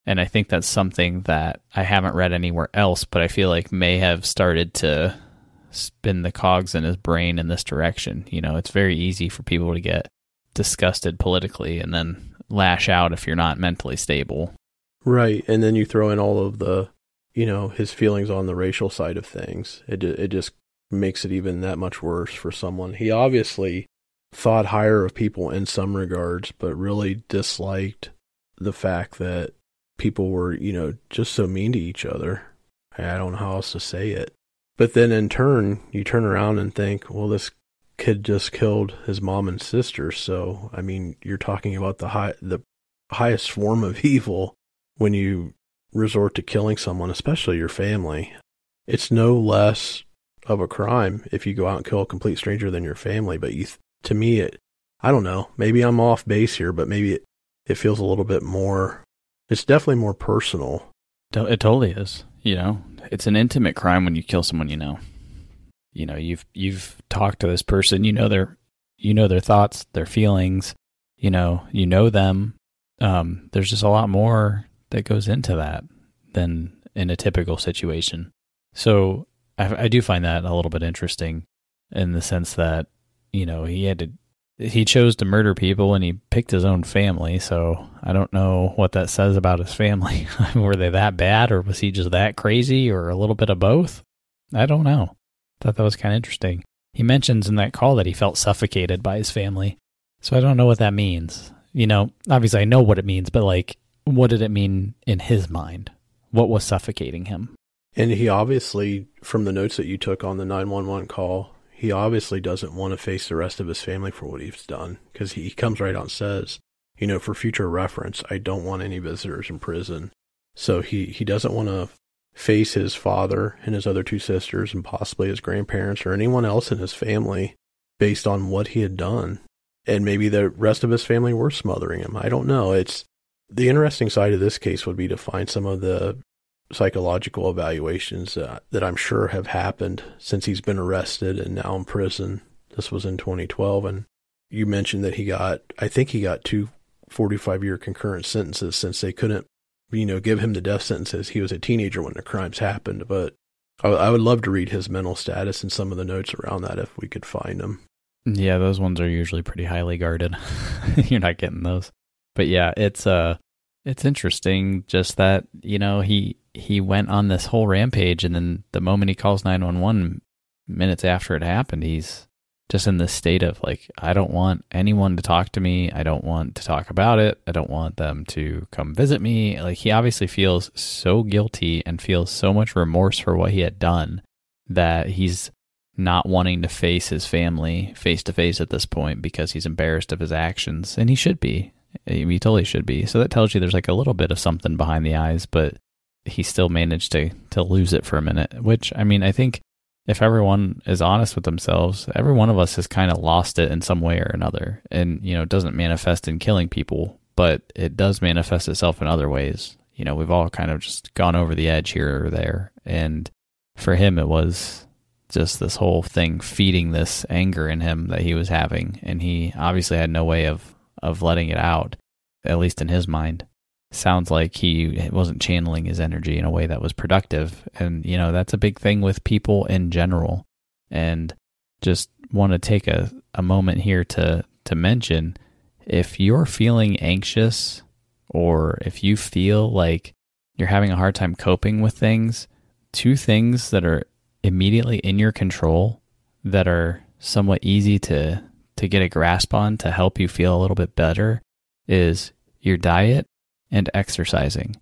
And I think that's something that I haven't read anywhere else, but I feel like may have started to spin the cogs in his brain in this direction. You know, it's very easy for people to get disgusted politically and then lash out if you're not mentally stable. Right. And then you throw in all of the, you know, his feelings on the racial side of things. It it just makes it even that much worse for someone. He obviously thought higher of people in some regards, but really disliked the fact that people were, you know, just so mean to each other. I don't know how else to say it. But then in turn, you turn around and think, well, this kid just killed his mom and sister. So, I mean, you're talking about the high, the highest form of evil when you resort to killing someone, especially your family. It's no less of a crime if you go out and kill a complete stranger than your family. But you, to me, it, I don't know, maybe I'm off base here, but maybe it, it feels a little bit more it's definitely more personal. It totally is. You know, it's an intimate crime when you kill someone you know. You know, you've you've talked to this person, you know their you know their thoughts, their feelings, you know, you know them. Um, there's just a lot more that goes into that than in a typical situation. So I, I do find that a little bit interesting in the sense that, you know, he had to he chose to murder people and he picked his own family. So I don't know what that says about his family. Were they that bad or was he just that crazy or a little bit of both? I don't know. Thought that was kind of interesting. He mentions in that call that he felt suffocated by his family. So I don't know what that means. You know, obviously I know what it means, but like, what did it mean in his mind? What was suffocating him? And he obviously, from the notes that you took on the 911 call, he obviously doesn't want to face the rest of his family for what he's done because he comes right out and says, you know, for future reference, I don't want any visitors in prison. So he, he doesn't want to face his father and his other two sisters and possibly his grandparents or anyone else in his family based on what he had done. And maybe the rest of his family were smothering him. I don't know. It's the interesting side of this case would be to find some of the psychological evaluations uh, that I'm sure have happened since he's been arrested and now in prison. This was in 2012. And you mentioned that he got, I think he got two 45 year concurrent sentences since they couldn't, you know, give him the death sentences. He was a teenager when the crimes happened. But I, I would love to read his mental status and some of the notes around that if we could find them. Yeah, those ones are usually pretty highly guarded. You're not getting those. But yeah, it's uh it's interesting just that, you know, he he went on this whole rampage and then the moment he calls 911 minutes after it happened, he's just in this state of like I don't want anyone to talk to me. I don't want to talk about it. I don't want them to come visit me. Like he obviously feels so guilty and feels so much remorse for what he had done that he's not wanting to face his family face to face at this point because he's embarrassed of his actions and he should be. He totally should be. So that tells you there's like a little bit of something behind the eyes, but he still managed to to lose it for a minute, which I mean, I think if everyone is honest with themselves, every one of us has kind of lost it in some way or another. And, you know, it doesn't manifest in killing people, but it does manifest itself in other ways. You know, we've all kind of just gone over the edge here or there. And for him, it was just this whole thing feeding this anger in him that he was having. And he obviously had no way of, of letting it out, at least in his mind sounds like he wasn't channeling his energy in a way that was productive. And, you know, that's a big thing with people in general. And just want to take a, a moment here to, to mention if you're feeling anxious or if you feel like you're having a hard time coping with things, two things that are immediately in your control that are somewhat easy to to get a grasp on to help you feel a little bit better is your diet and exercising.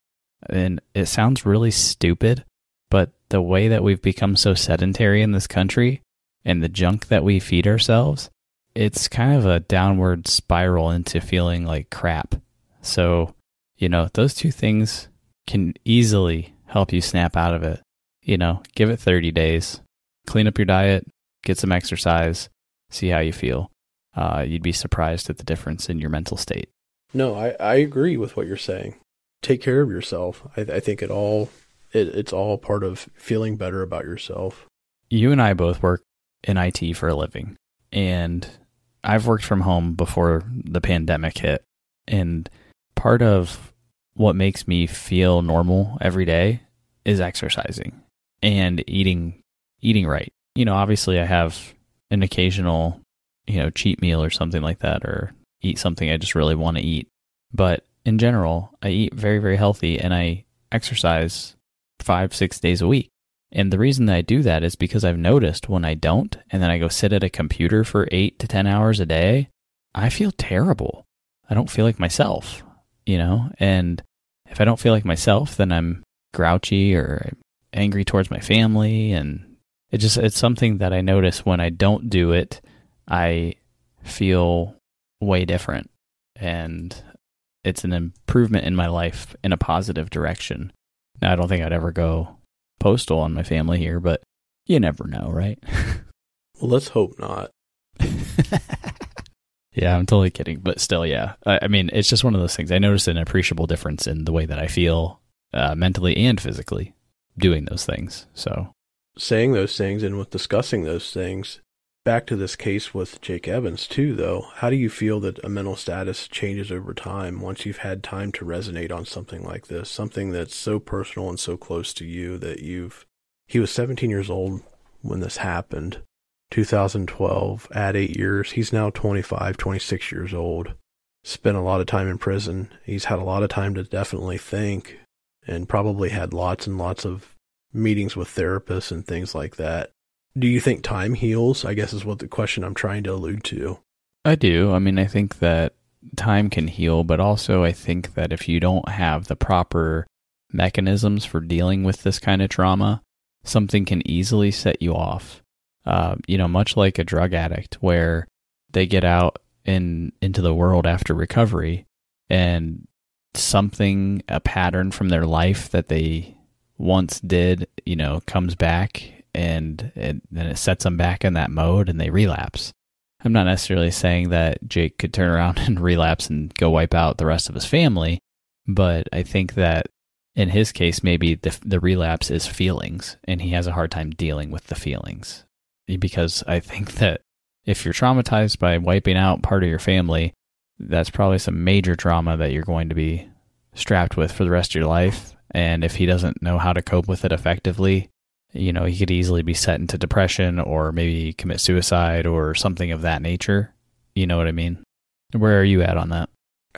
And it sounds really stupid, but the way that we've become so sedentary in this country and the junk that we feed ourselves, it's kind of a downward spiral into feeling like crap. So, you know, those two things can easily help you snap out of it. You know, give it 30 days, clean up your diet, get some exercise, see how you feel. Uh, you'd be surprised at the difference in your mental state. No, I, I agree with what you're saying. Take care of yourself. I, I think it all it, it's all part of feeling better about yourself. You and I both work in IT for a living, and I've worked from home before the pandemic hit. And part of what makes me feel normal every day is exercising and eating eating right. You know, obviously I have an occasional, you know, cheat meal or something like that or eat something I just really want to eat. But in general, I eat very, very healthy and I exercise five, six days a week. And the reason that I do that is because I've noticed when I don't, and then I go sit at a computer for eight to 10 hours a day, I feel terrible. I don't feel like myself, you know? And if I don't feel like myself, then I'm grouchy or angry towards my family. And it just, it's something that I notice when I don't do it, I feel way different. And it's an improvement in my life in a positive direction. Now, I don't think I'd ever go postal on my family here, but you never know, right? well, let's hope not. yeah, I'm totally kidding, but still, yeah. I, I, mean, it's just one of those things. I noticed an appreciable difference in the way that I feel uh, mentally and physically doing those things. So, saying those things and with discussing those things, back to this case with Jake Evans too, though. How do you feel that a mental status changes over time once you've had time to resonate on something like this? Something that's so personal and so close to you that you've. He was 17 years old when this happened. 2012, at eight years. He's now 25, 26 years old. Spent a lot of time in prison. He's had a lot of time to definitely think and probably had lots and lots of meetings with therapists and things like that do you think time heals? I guess is what the question I'm trying to allude to. I do. I mean, I think that time can heal, but also I think that if you don't have the proper mechanisms for dealing with this kind of trauma, something can easily set you off. uh, you know, much like a drug addict, where they get out in into the world after recovery, and something, a pattern from their life that they once did, you know, comes back, and, then it sets them back in that mode, and they relapse. I'm not necessarily saying that Jake could turn around and relapse and go wipe out the rest of his family, but I think that in his case, maybe the, the relapse is feelings, and he has a hard time dealing with the feelings. Because I think that if you're traumatized by wiping out part of your family, that's probably some major trauma that you're going to be strapped with for the rest of your life. And if he doesn't know how to cope with it effectively, you know, he could easily be set into depression or maybe commit suicide or something of that nature. You know what I mean? Where are you at on that?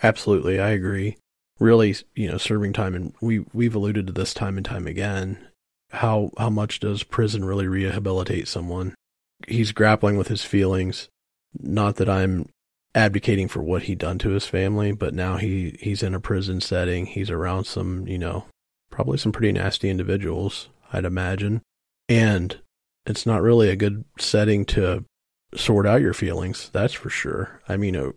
Absolutely, I agree. Really, you know, serving time, and we we've alluded to this time and time again. How how much does prison really rehabilitate someone? He's grappling with his feelings. Not that I'm advocating for what he done to his family, but now he he's in a prison setting. He's around some, you know, probably some pretty nasty individuals, I'd imagine. And it's not really a good setting to sort out your feelings, that's for sure. I mean, uh,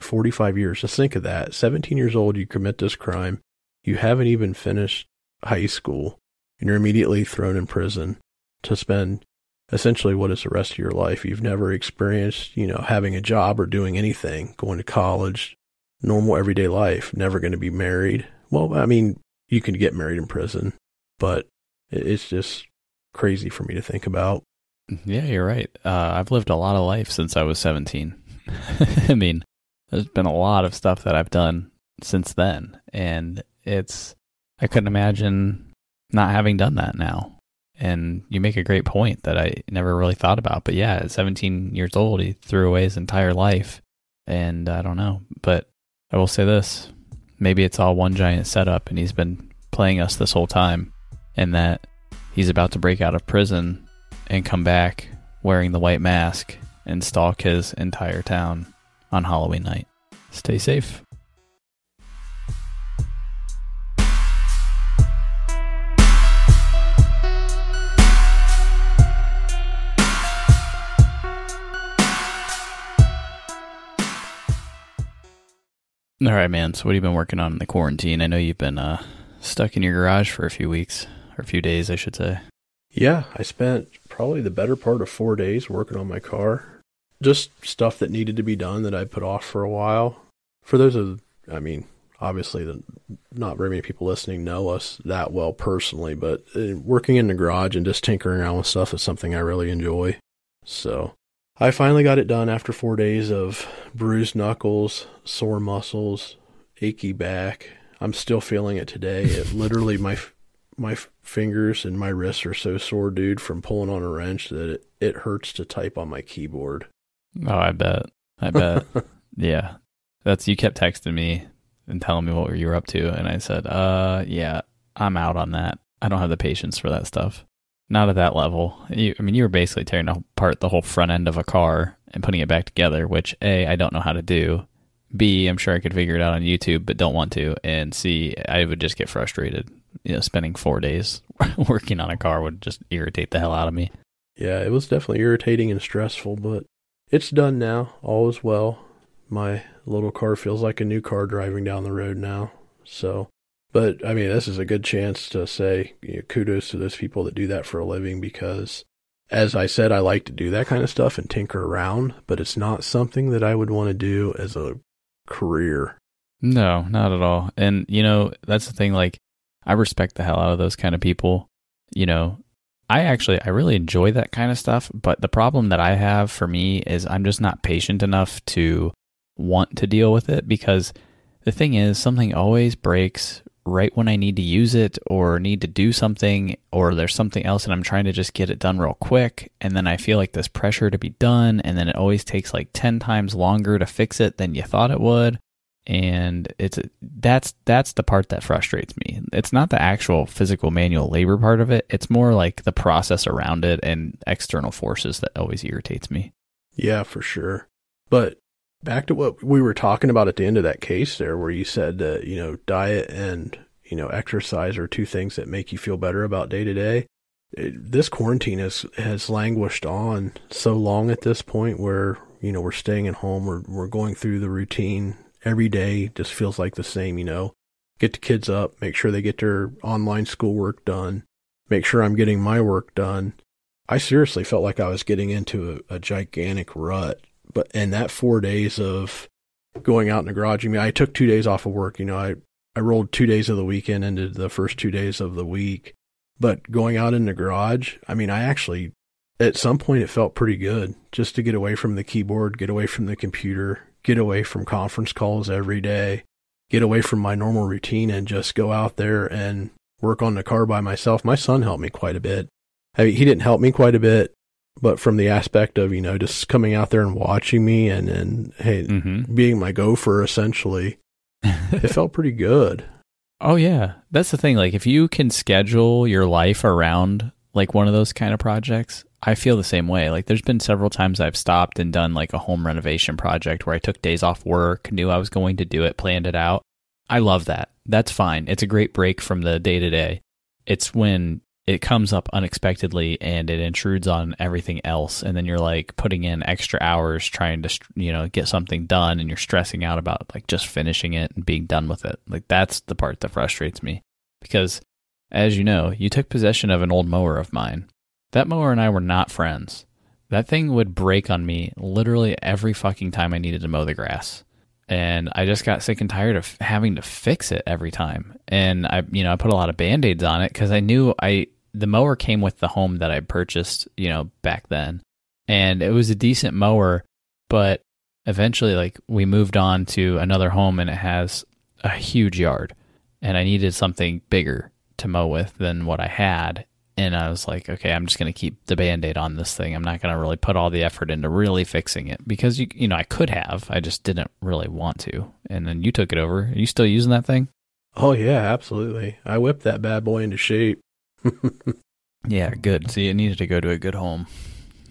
45 years, just think of that. 17 years old, you commit this crime. You haven't even finished high school, and you're immediately thrown in prison to spend essentially what is the rest of your life. You've never experienced, you know, having a job or doing anything, going to college, normal everyday life, never going to be married. Well, I mean, you can get married in prison, but it's just crazy for me to think about. Yeah, you're right. Uh, I've lived a lot of life since I was 17. I mean, there's been a lot of stuff that I've done since then, and it's I couldn't imagine not having done that now. And you make a great point that I never really thought about. But yeah, at 17 years old, he threw away his entire life, and I don't know. But I will say this: maybe it's all one giant setup, and he's been playing us this whole time, and that he's about to break out of prison and come back wearing the white mask and stalk his entire town on Halloween night. Stay safe. All right, man. So, what have you been working on in the quarantine? I know you've been uh, stuck in your garage for a few weeks or a few days, I should say. Yeah, I spent probably the better part of four days working on my car. Just stuff that needed to be done that I put off for a while. For those of, I mean, obviously, the, not very many people listening know us that well personally, but uh, working in the garage and just tinkering around with stuff is something I really enjoy. So I finally got it done after four days of bruised knuckles, sore muscles, achy back. I'm still feeling it today. It literally, my my fingers and my wrists are so sore, dude, from pulling on a wrench that it, it hurts to type on my keyboard. Oh, I bet. I bet. yeah. That's you kept texting me and telling me what you were up to and I said, "Uh, yeah, I'm out on that. I don't have the patience for that stuff." Not at that level. You, I mean, you were basically tearing apart the whole front end of a car and putting it back together, which A, I don't know how to do. B, I'm sure I could figure it out on YouTube, but don't want to. And C, I would just get frustrated you know, spending four days working on a car would just irritate the hell out of me. Yeah, it was definitely irritating and stressful, but it's done now. All is well. My little car feels like a new car driving down the road now. So, but I mean, this is a good chance to say you know, kudos to those people that do that for a living because, as I said, I like to do that kind of stuff and tinker around, but it's not something that I would want to do as a career. No, not at all. And, you know, that's the thing. Like, I respect the hell out of those kind of people. You know, I actually I really enjoy that kind of stuff, but the problem that I have for me is I'm just not patient enough to want to deal with it because the thing is something always breaks right when I need to use it or need to do something or there's something else and I'm trying to just get it done real quick and then I feel like this pressure to be done and then it always takes like 10 times longer to fix it than you thought it would and it's that's that's the part that frustrates me. It's not the actual physical manual labor part of it. It's more like the process around it and external forces that always irritates me. Yeah, for sure. But back to what we were talking about at the end of that case there where you said that, you know, diet and, you know, exercise are two things that make you feel better about day to day. this quarantine has has languished on so long at this point where you know we're staying at home we're we're going through the routine every day just feels like the same you know? Get the kids up make sure they get their online schoolwork done make sure I'm getting my work done. I seriously felt like I was getting into a, a gigantic rut but in that 4 days of going out in the garage I mean I took 2 days off of work you know I I rolled 2 days of the weekend into the first 2 days of the week. But going out in the garage, I mean, I actually, at some point, it felt pretty good just to get away from the keyboard, get away from the computer, get away from conference calls every day, get away from my normal routine and just go out there and work on the car by myself. My son helped me quite a bit. I mean, he didn't help me quite a bit, but from the aspect of, you know, just coming out there and watching me and, and hey, Mm-hmm. being my gopher essentially, it felt pretty good. Oh yeah, that's the thing. Like if you can schedule your life around like one of those kind of projects, I feel the same way. Like there's been several times I've stopped and done like a home renovation project where I took days off work, knew I was going to do it, planned it out. I love that. That's fine. It's a great break from the day to day. It's when it comes up unexpectedly and it intrudes on everything else and then you're like putting in extra hours trying to you know get something done and you're stressing out about like just finishing it and being done with it like that's the part that frustrates me because as you know you took possession of an old mower of mine. That mower and I were not friends. That thing would break on me literally every fucking time I needed to mow the grass. And I just got sick and tired of having to fix it every time. And I, you know, I put a lot of band-aids on it because I knew I the mower came with the home that I purchased, you know, back then, and it was a decent mower, but eventually, like we moved on to another home, and it has a huge yard, and I needed something bigger to mow with than what I had. And I was like, okay, I'm just going to keep the band aid on this thing. I'm not going to really put all the effort into really fixing it because you, you know, I could have, I just didn't really want to. And then you took it over. Are you still using that thing? Oh yeah, absolutely. I whipped that bad boy into shape. Yeah, good. See, it needed to go to a good home.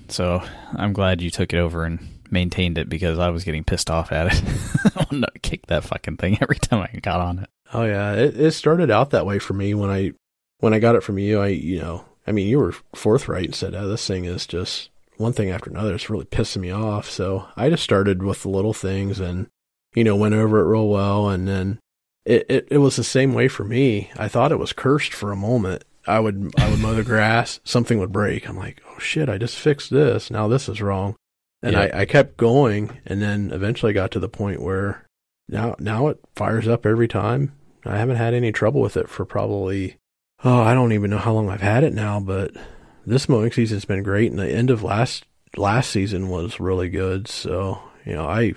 So I'm glad you took it over and maintained it because I was getting pissed off at it. I wanted to kick that fucking thing every time I got on it. Oh yeah, it, it started out that way for me when I when I got it from you. I you know, I mean, you were forthright and said, "Oh, this thing is just one thing after another. It's really pissing me off." So I just started with the little things and you know went over it real well, and then it it, it was the same way for me. I thought it was cursed for a moment. I would I would mow the grass, something would break. I'm like, oh shit, I just fixed this. Now this is wrong. And Yeah. I, I kept going and then eventually got to the point where now now it fires up every time. I haven't had any trouble with it for probably oh, I don't even know how long I've had it now, but this mowing season's been great and the end of last last season was really good. So, you know, I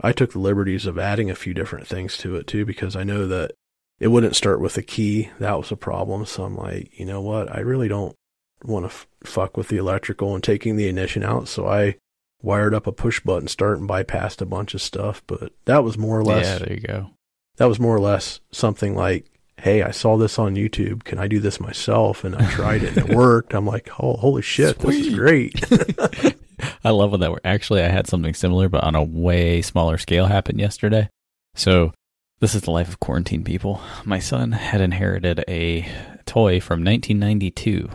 I took the liberties of adding a few different things to it too because I know that it wouldn't start with a key. That was a problem. So I'm like, you know what? I really don't want to f- fuck with the electrical and taking the ignition out. So I wired up a push button start and bypassed a bunch of stuff. But that was more or less, Yeah, there you go. That was more or less something like, Hey, I saw this on YouTube. Can I do this myself? And I tried it and it worked. I'm like, Oh, holy shit. This is great. I love when that worked. Actually, I had something similar, but on a way smaller scale happen yesterday. So, this is the life of quarantine people. My son had inherited a toy from 1992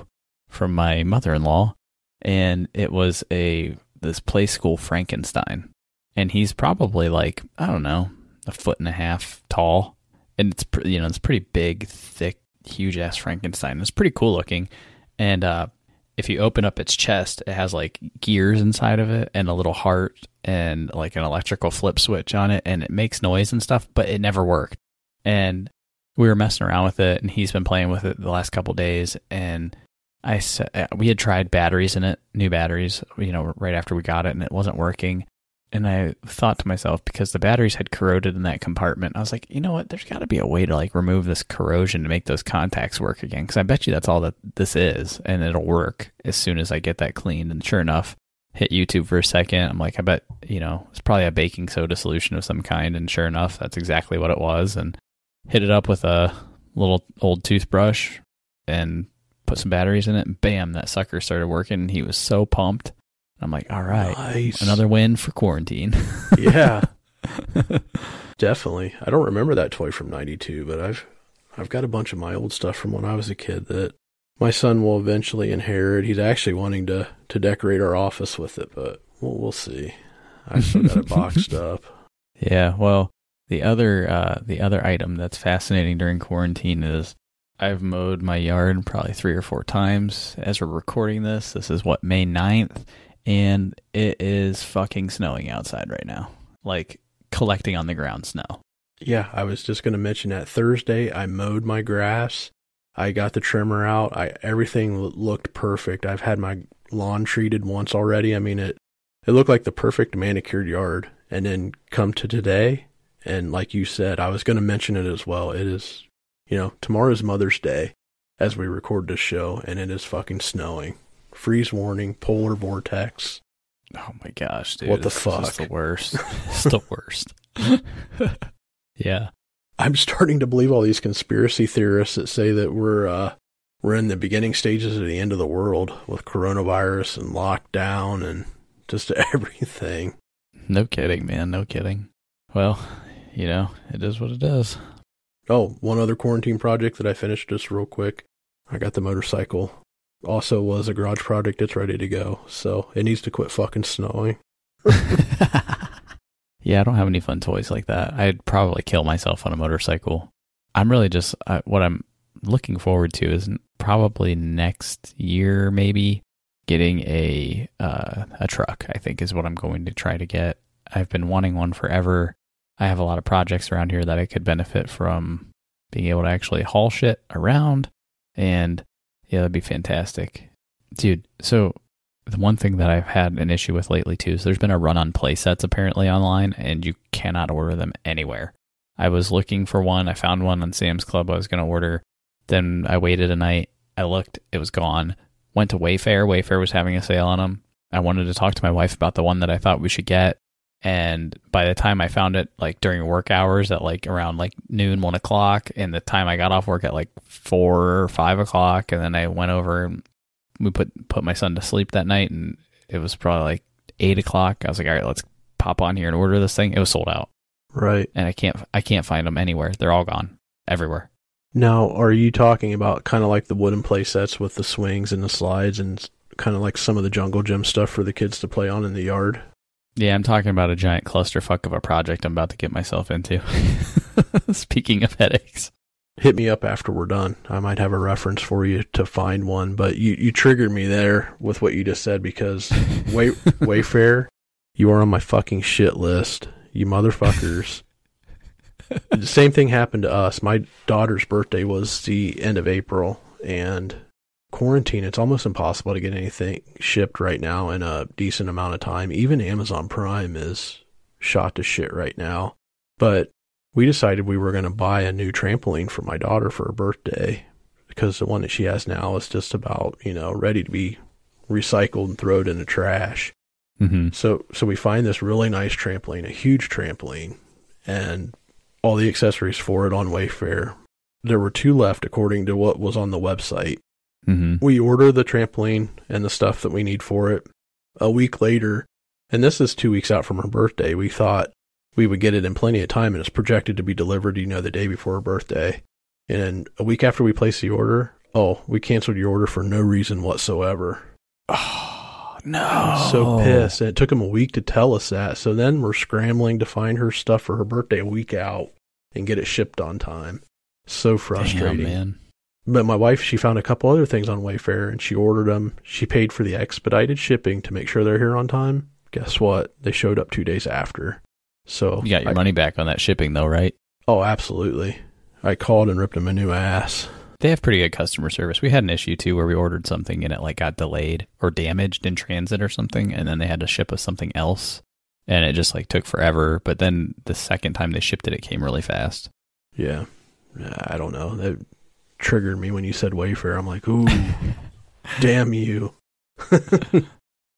from my mother-in-law, and it was a this play school Frankenstein. And he's probably like I don't know, a foot and a half tall, and it's you know it's pretty big, thick, huge ass Frankenstein. It's pretty cool looking, and uh, if you open up its chest, it has like gears inside of it and a little heart and like an electrical flip switch on it, and it makes noise and stuff, but it never worked. And we were messing around with it, and he's been playing with it the last couple days, and I said we had tried batteries in it, new batteries, you know, right after we got it, and it wasn't working. And I thought to myself, because the batteries had corroded in that compartment, I was like, you know what? There's got to be a way to like remove this corrosion to make those contacts work again. Because I bet you that's all that this is, and it'll work as soon as I get that cleaned. And sure enough, hit YouTube for a second. I'm like, I bet you know it's probably a baking soda solution of some kind. And sure enough, that's exactly what it was. And hit it up with a little old toothbrush and put some batteries in it. And bam, that sucker started working. And he was so pumped. I'm like, all right, Nice. another win for quarantine. yeah, definitely. I don't remember that toy from '92, but I've I've got a bunch of my old stuff from when I was a kid that my son will eventually inherit. He's actually wanting to to decorate our office with it, but we'll we'll see. I still got it boxed up. Yeah, well, the other uh, the other item that's fascinating during quarantine is I've mowed my yard probably three or four times as we're recording this. This is what May 9th and it is fucking snowing outside right now. Like collecting on the ground snow. Yeah, I was just going to mention that Thursday I mowed my grass. I got the trimmer out. I everything looked perfect. I've had my lawn treated once already. I mean it it looked like the perfect manicured yard. And then come to today and like you said, I was going to mention it as well. It is you know, tomorrow's Mother's Day as we record this show, and it is fucking snowing. Freeze warning, polar vortex. Oh my gosh, dude. What the fuck? the worst. it's the worst. yeah. I'm starting to believe all these conspiracy theorists that say that we're uh we're in the beginning stages of the end of the world with coronavirus and lockdown and just everything. No kidding, man. No kidding. Well, you know, it is what it is. Oh, one other quarantine project that I finished just real quick. I got the motorcycle. Also was a garage project. It's ready to go. So it needs to quit fucking snowing. yeah, I don't have any fun toys like that. I'd probably kill myself on a motorcycle. I'm really just, what I'm looking forward to is probably next year, maybe getting a, uh, a truck, I think is what I'm going to try to get. I've been wanting one forever. I have a lot of projects around here that I could benefit from being able to actually haul shit around. And yeah, that'd be fantastic. Dude, so the one thing that I've had an issue with lately too is there's been a run on play sets apparently online and you cannot order them anywhere. I was looking for one. I found one on Sam's Club I was going to order. Then I waited a night. I looked, it was gone. Went to Wayfair. Wayfair was having a sale on them. I wanted to talk to my wife about the one that I thought we should get. And by the time I found it, like during work hours at like around like noon, one o'clock, and the time I got off work at like four or five o'clock, and then I went over and we put put my son to sleep that night, and it was probably like eight o'clock. I was like, all right, let's pop on here and order this thing. It was sold out, right? And I can't I can't find them anywhere. They're all gone everywhere. Now, are you talking about kind of like the wooden play sets with the swings and the slides and kind of like some of the jungle gym stuff for the kids to play on in the yard? Yeah, I'm talking about a giant clusterfuck of a project I'm about to get myself into. Speaking of headaches. Hit me up after we're done. I might have a reference for you to find one, but you, you triggered me there with what you just said because Way, Wayfair, you are on my fucking shit list, you motherfuckers. the same thing happened to us. My daughter's birthday was the end of April, and quarantine, it's almost impossible to get anything shipped right now in a decent amount of time. Even Amazon Prime is shot to shit right now. But we decided we were going to buy a new trampoline for my daughter for her birthday because the one that she has now is just about, you know, ready to be recycled and thrown in the trash. Mm-hmm. So, so we find this really nice trampoline, a huge trampoline, and all the accessories for it on Wayfair. There were two left according to what was on the website. Mm-hmm. We order the trampoline and the stuff that we need for it. A week later, and this is two weeks out from her birthday, we thought we would get it in plenty of time, and it's projected to be delivered, you know, the day before her birthday. And a week after we placed the order, oh, we canceled your order for no reason whatsoever. Oh, no. So pissed. And it took them a week to tell us that. So then we're scrambling to find her stuff for her birthday a week out and get it shipped on time. So frustrating. Damn, man. But my wife, she found a couple other things on Wayfair and she ordered them. She paid for the expedited shipping to make sure they're here on time. Guess what? They showed up two days after. So you got your I, money back on that shipping, though, right? Oh, absolutely. I called and ripped them a new ass. They have pretty good customer service. We had an issue too where we ordered something and it like got delayed or damaged in transit or something, and then they had to ship us something else, and it just like took forever. But then the second time they shipped it, it came really fast. Yeah, I don't know. That triggered me when you said Wayfair. I'm like, ooh, damn you.